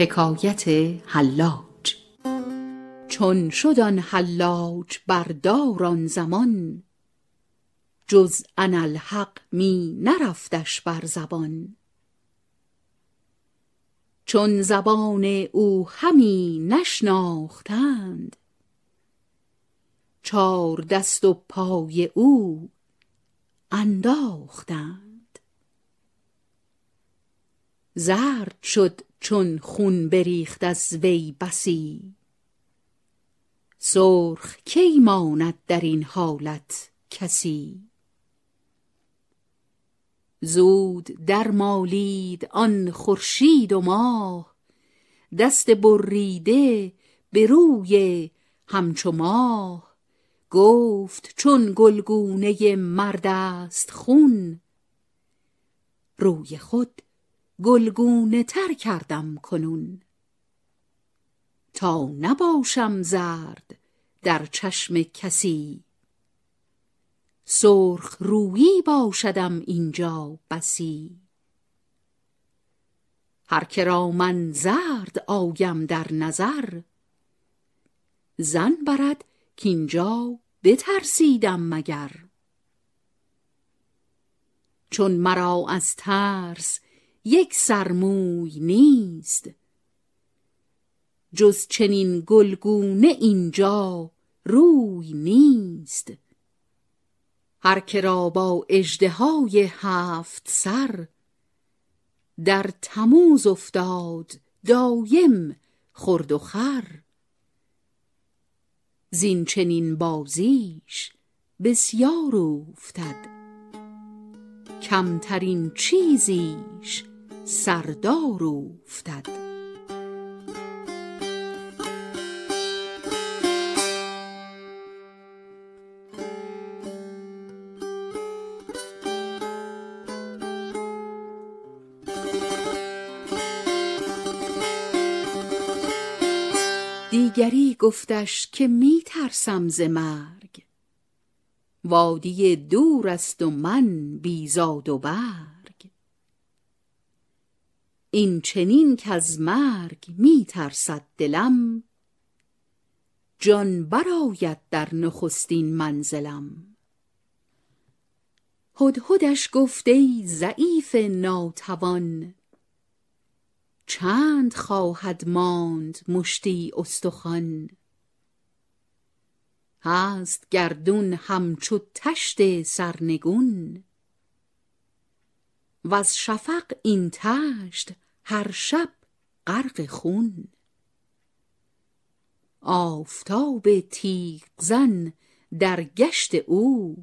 حکایت حلاج. چون شد آن حلاج بردار آن زمان جز اناالحق می نرفتش بر زبان. چون زبان او همی نشناختند چار دست و پای او انداختند. زرد شد چون خون بریخت از وی بسی. سرخ کی ماند در این حالت کسی؟ زود در مالید آن خورشید و ماه دست بریده به روی همچو ماه. گفت چون گلگونه مرد است خون روی خود گلگونه تر کردم کنون. تا نباشم زرد در چشم کسی. سرخ رویی باشدم اینجا بسی. هر که را من زرد آیم در نظر ظن برد کاینجا بترسیدم مگر. چون مرا از ترس یک سر موی نیست. جز چنین گلگونه اینجا روی نیست. هر که را با اژدهای هفت سر در تموز افتاد دایم خورد و خور زین چنین بازیش بسیار اوفتد. کمترین چیزیش سردار اوفتد دیگری گفتش که می ترسم ز مرگ. وادی دور است و من بی زاد و برگ. این چنین کز مرگ می ترسد دلم. جان برآید در نخستین منزلم. هدهدش گفت ای ضعیف ناتوان چند خواهد ماند مشتی استخوان؟ هست گردون همچو طشت سرنگون. وز شفق این طشت هر شب غرق خون. آفتاب تیغ زن در گشت او.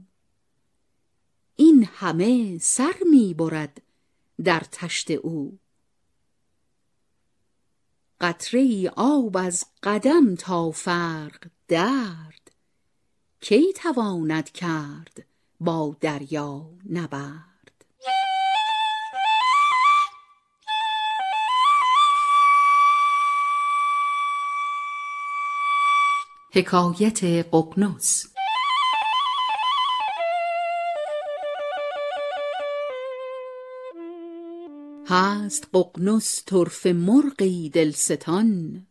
این همه سر می برد در طشت او. قطره آب از قدم تا فرق درد. کی تواند کرد با دریا نبرد؟ حکایت ققنس هست ققنس طرفه مرغی دلستان.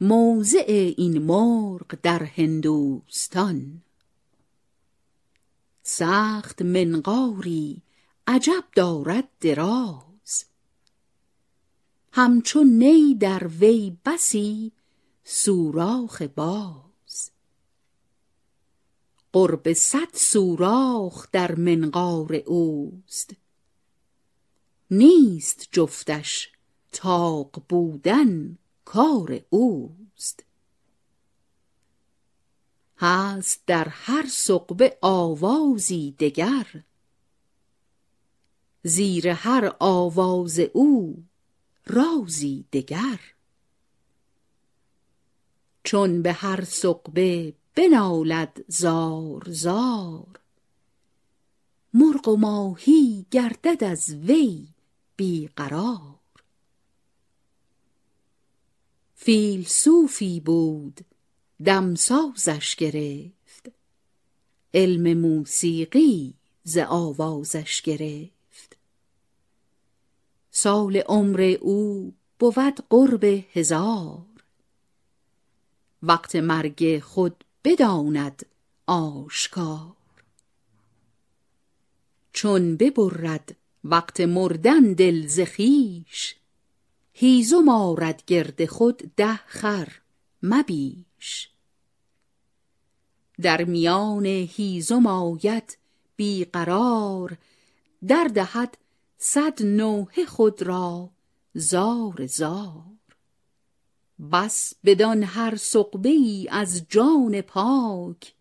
موضع این مرغ در هندوستان. سخت منقاری عجب دارد دراز. همچون نی در وی بسی سوراخ باز. قرب صد سوراخ در منقار اوست. نیست جفتش طاق بودن کار اوست. هست در هر ثقبه آوازی دگر. زیر هر آواز او رازی دگر. چون به هر ثقبه بنالد زار زار. مرغ و ماهی گردد از وی بی قرار. فیلسوفی بود دمسازش گرفت. علم موسیقی ز آوازش گرفت. سال عمر او بود قرب هزار. وقت مرگ خود بداند آشکار. چون ببرد وقت مردن دل ز خویش هیزم آرد گرد خود ده خر مبیش. در میان هیزم آید بی قرار در دهد صد نوحه خود را زار زار. بس بدان هر ثقبه ای از جان پاک.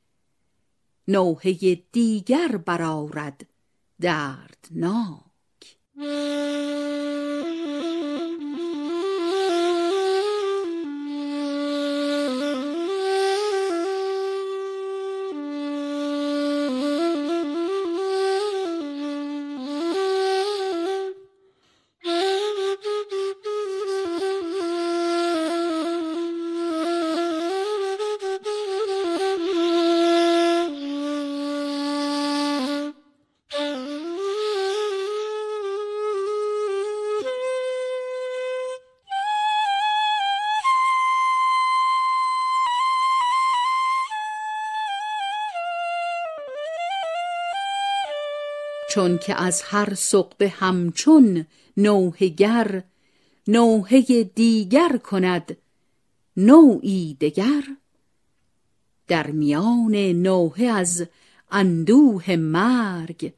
نوحه دیگر برآرد دردناک. چون که از هر ثقبه همچون نوحه گر نوحه دیگر کند نوعی دگر. در میان نوحه از اندوه مرگ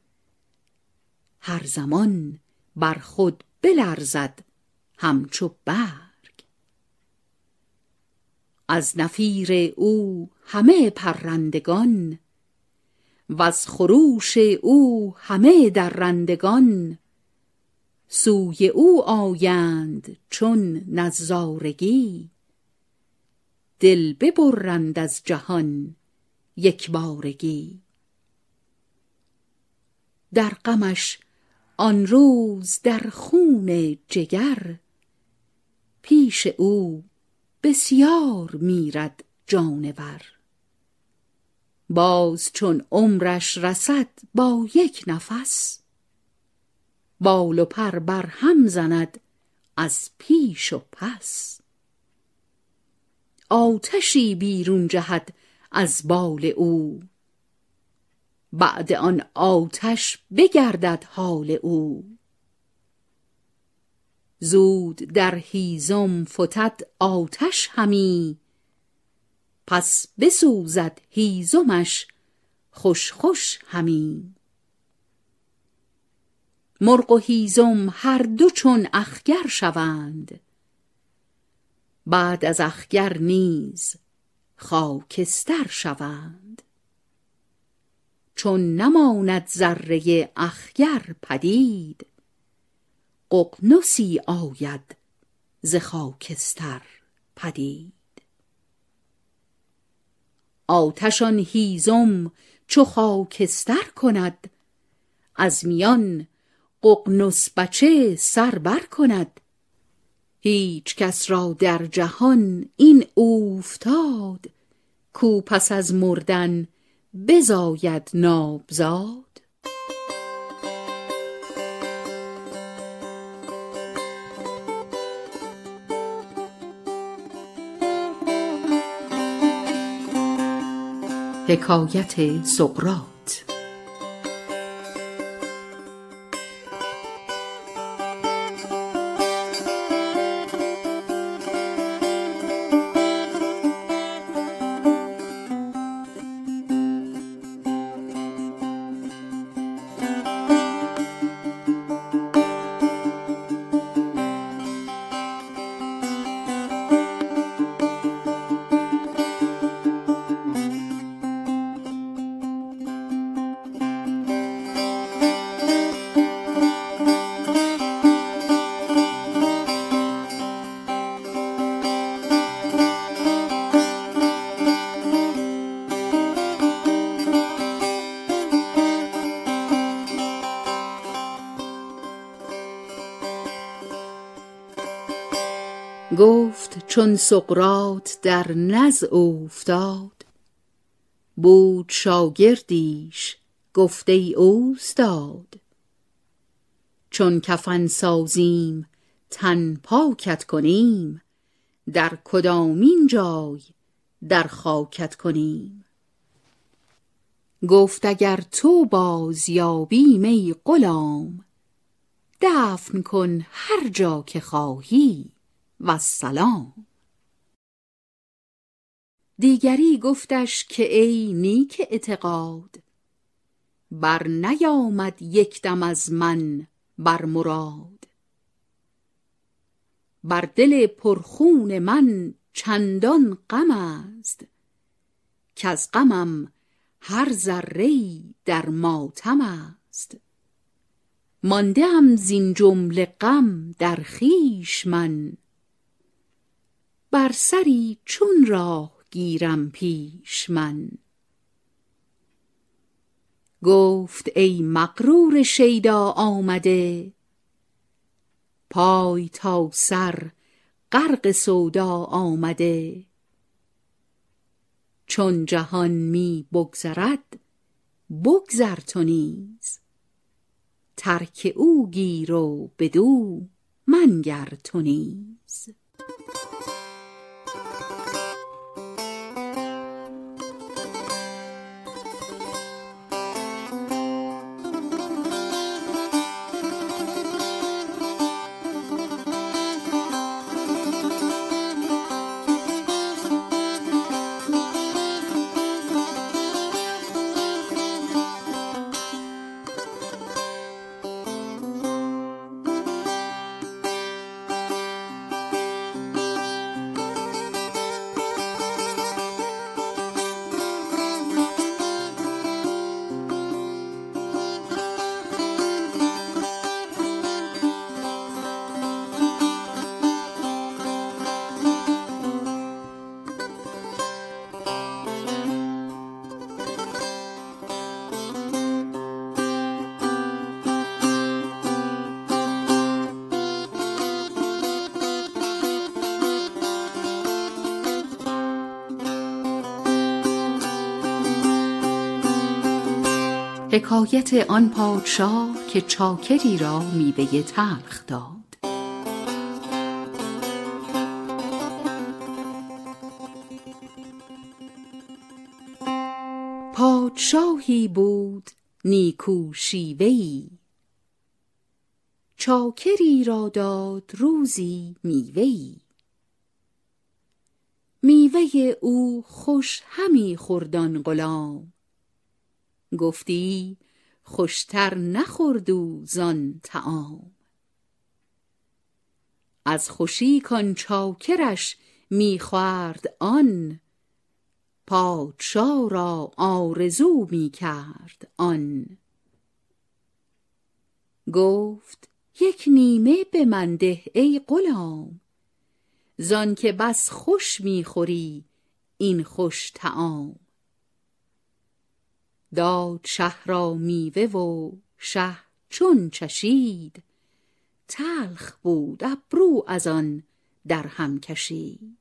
هر زمان بر خود بلرزد همچو برگ. از نفیر او همه پرندگان وز خروش او همه درندگان. سوی او آیند چون نظارگی. دل ببرند از جهان یکبارگی در غمش آن روز در خون جگر. پیش او بسیار میرد جانور. باز چون عمرش رسد با یک نفس. بال و پر بر هم زند از پیش و پس. آتشی بیرون جهد از بال او. بعد آن آتش بگردد حال او. زود در هیزم فتد آتش همی. پس بسوزد هیزمش خوش خوش همی. مرغ و هیزم هر دو چون اخگر شوند. بعد از اخگر نیز خاکستر شوند. چون نماند ذره اخگر پدید ققنسی آید ز خاکستر پدید. آتشان هیزم چو خاکستر کند. از میان ققنس بچه سر بر کند. هیچ کس را در جهان این اوفتاد کو پس از مردن بزاید نابزاد. حکایت سقراط. چون سقراط در نزع اوفتاد. بود شاگردیش گفت ای اوستاد. چون کفن سازیم تن پاکت کنیم در کدامین جای در خاکت کنیم؟ گفت اگر تو بازیابیم ای غلام دفن کن هر جا که خواهی. والسلام دیگری گفتش که ای نیک اعتقاد بر نیامد یک دم از من بر مراد. بر دل پرخون من چندان غم است کز غمم هر ذره در ماتم است. مانده ام زین جمله غم در خویش من بر سری چون راه گیرم پیش من. گفت ای مغرور شیدا آمده پای تا سر غرق سودا آمده. چون جهان می بگذرد بگذر تو نیز. ترک او گیر و بدو منگر تو نیز. حکایت آن پادشاه که چاکری را میوه تلخ داد. پادشاهی بود نیکو شیوه ای چاکری را داد روزی میوه ای میوه او خوش همی خورد آن غلام. گفتی خوشتر نخورد او زان طعام. از خوشی کان چاکرش می‌خورد آن پادشا را آرزو می‌کرد آن. گفت یک نیمه به من ده ای غلام زان که بس خوش می‌خوری این خوش تعام داد شه را میوه و شه چون چشید. تلخ بود ابرو از آن در هم کشید.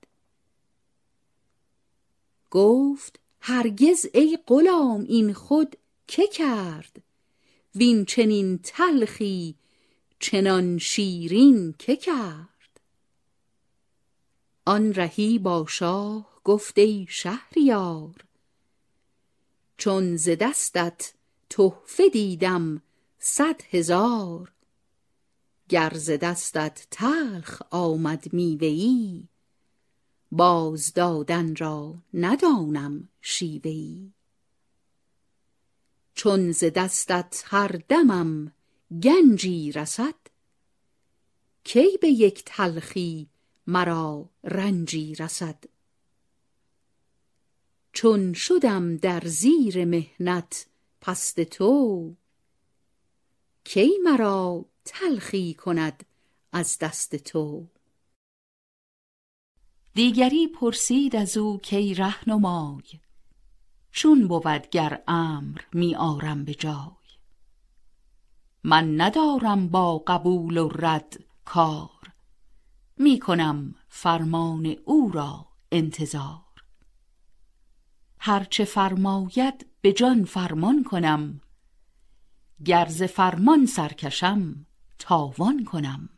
گفت هرگز ای غلام این خود که کرد؟ وین چنین تلخی چنان شیرین که کرد؟ آن رهی با شاه گفت ای شهریار چون ز دستت تحفه دیدم صد هزار. گر ز دستت تلخ آمد میوه ای باز دادن را ندانم شیوه ای چون ز دستت هر دمم گنجی رسد کی به یک تلخی مرا رنجی رسد؟ چون شدم در زیر محنت پست تو. کی مرا تلخی کند از دست تو؟ دیگری پرسید از او کی رهنمای چون بود گر امر می آرم به جای. من ندارم با قبول و رد کار می کنم فرمان او را انتظار. هرچه فرماید به جان فرمان کنم. گر ز فرمان سرکشم تاوان کنم.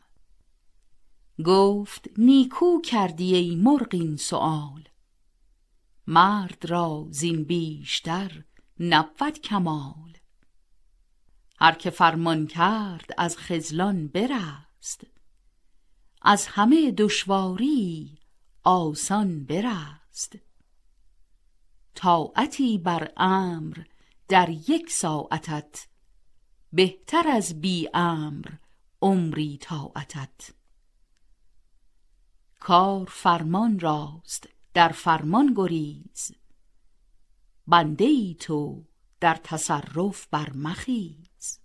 گفت نیکو کردی ای مرغ این سؤال. مرد را زین بیشتر نبود کمال. هر که فرمان کرد از خذلان برست. از همه دشواری آسان برست. طاعتی بر امر در یک ساعتت بهتر از بی امر عمری طاعتت. کار فرمان راست در فرمان گریز. بنده ای تو در تصرف بر مخیز.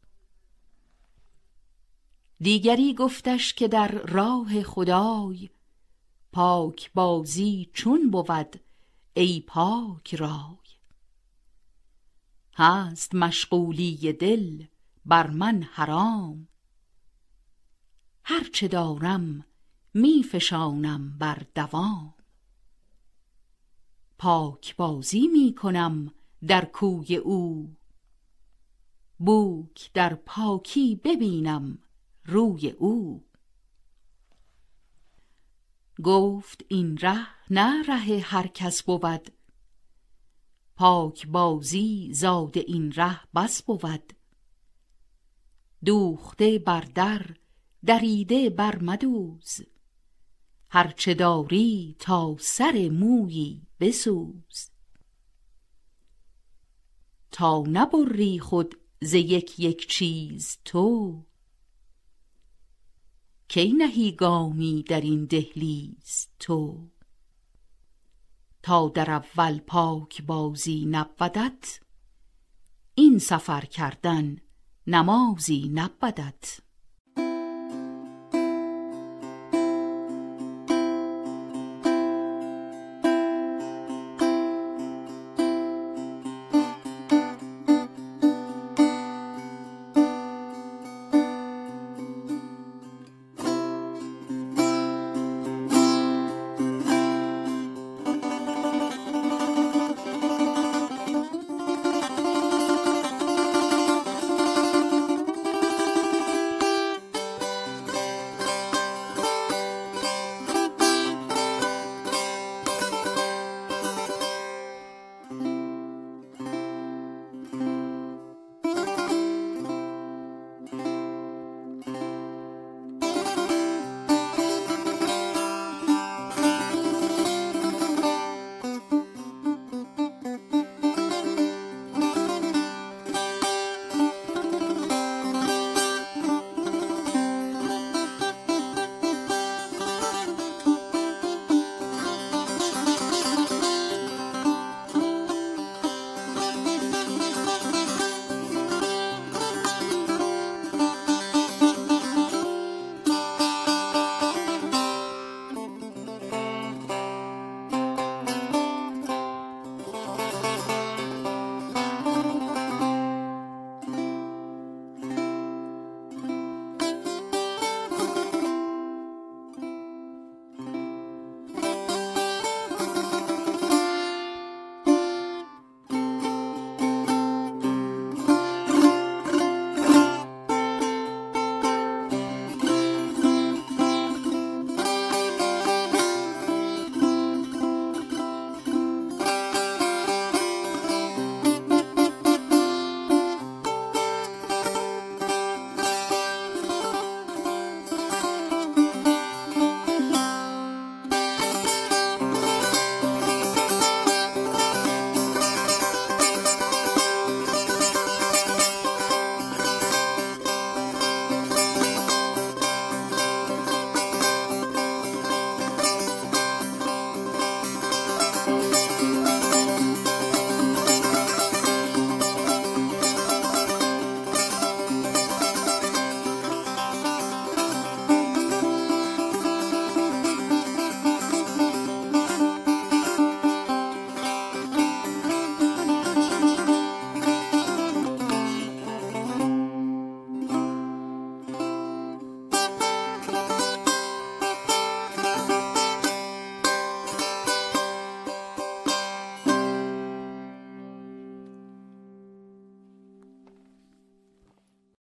دیگری گفتش که در راه خدای پاک بازی چون بود ای پاک رای. هست مشغولی دل بر من حرام. هرچه دارم می فشانم بر دوام. پاک بازی می کنم در کوی او. بوک در پاکی ببینم روی او. گفت این ره نه ره هر کس بود. پاک بازی زاد این ره بس بود. دوخته بر در دریده بر مدوز. هرچه داری تا سر مویی بسوز. تا نبری خود ز یک یک چیز تو کی نهی گامی در این دهلیز تو؟ تا در اول پاک بازی نبودت این سفر کردن نمازی نبودت.